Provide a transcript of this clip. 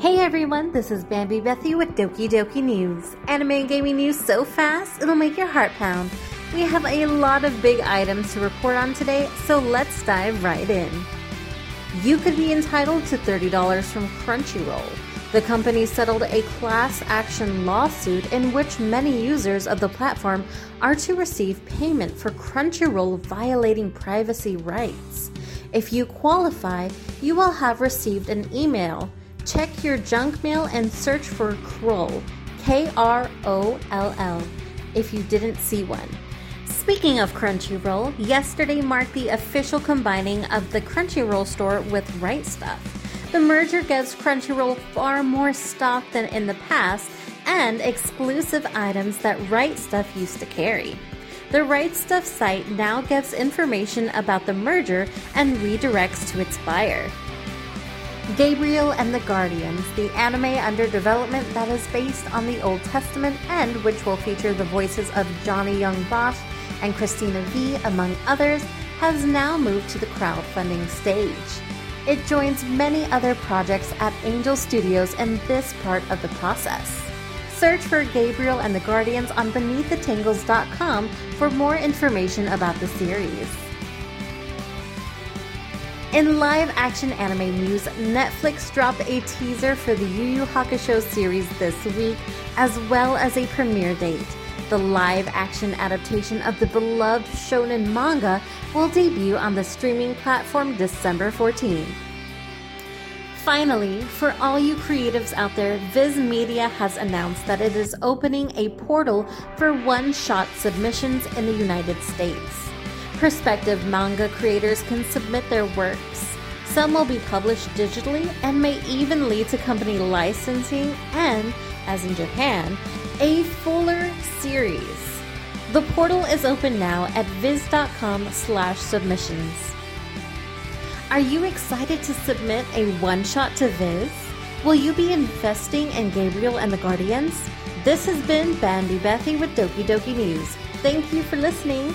Hey everyone, this is Bambi Bethy with Doki Doki News. Anime and gaming news so fast it'll make your heart pound. We have a lot of big items to report on today, so let's dive right in. You could be entitled to $30 from Crunchyroll. The company settled a class action lawsuit in which many users of the platform are to receive payment for Crunchyroll violating privacy rights. If you qualify, you will have received an email. Check your junk mail and search for Kroll, K R O L L, if you didn't see one. Speaking of Crunchyroll, yesterday marked the official combining of the Crunchyroll store with Right Stuf. The merger gives Crunchyroll far more stock than in the past and exclusive items that Right Stuf used to carry. The Right Stuf site now gives information about the merger and redirects to its buyer. Gabriel and the Guardians, the anime under development that is based on the Old Testament and which will feature the voices of Johnny Yong Bosch and Christina Vee, among others, has now moved to the crowdfunding stage. It joins many other projects at Angel Studios in this part of the process. Search for Gabriel and the Guardians on BeneathTheTangles.com for more information about the series. In live action anime news, Netflix dropped a teaser for the Yu Yu Hakusho series this week, as well as a premiere date. The live action adaptation of the beloved shonen manga will debut on the streaming platform December 14. Finally, for all you creatives out there, Viz Media has announced that it is opening a portal for one shot submissions in the United States. Prospective manga creators can submit their works. Some will be published digitally and may even lead to company licensing and, as in Japan, a fuller series. The portal is open now at viz.com slash submissions. Are you excited to submit a one-shot to Viz? Will you be investing in Gabriel and the Guardians? This has been Bambi Bethy with Doki Doki News. Thank you for listening.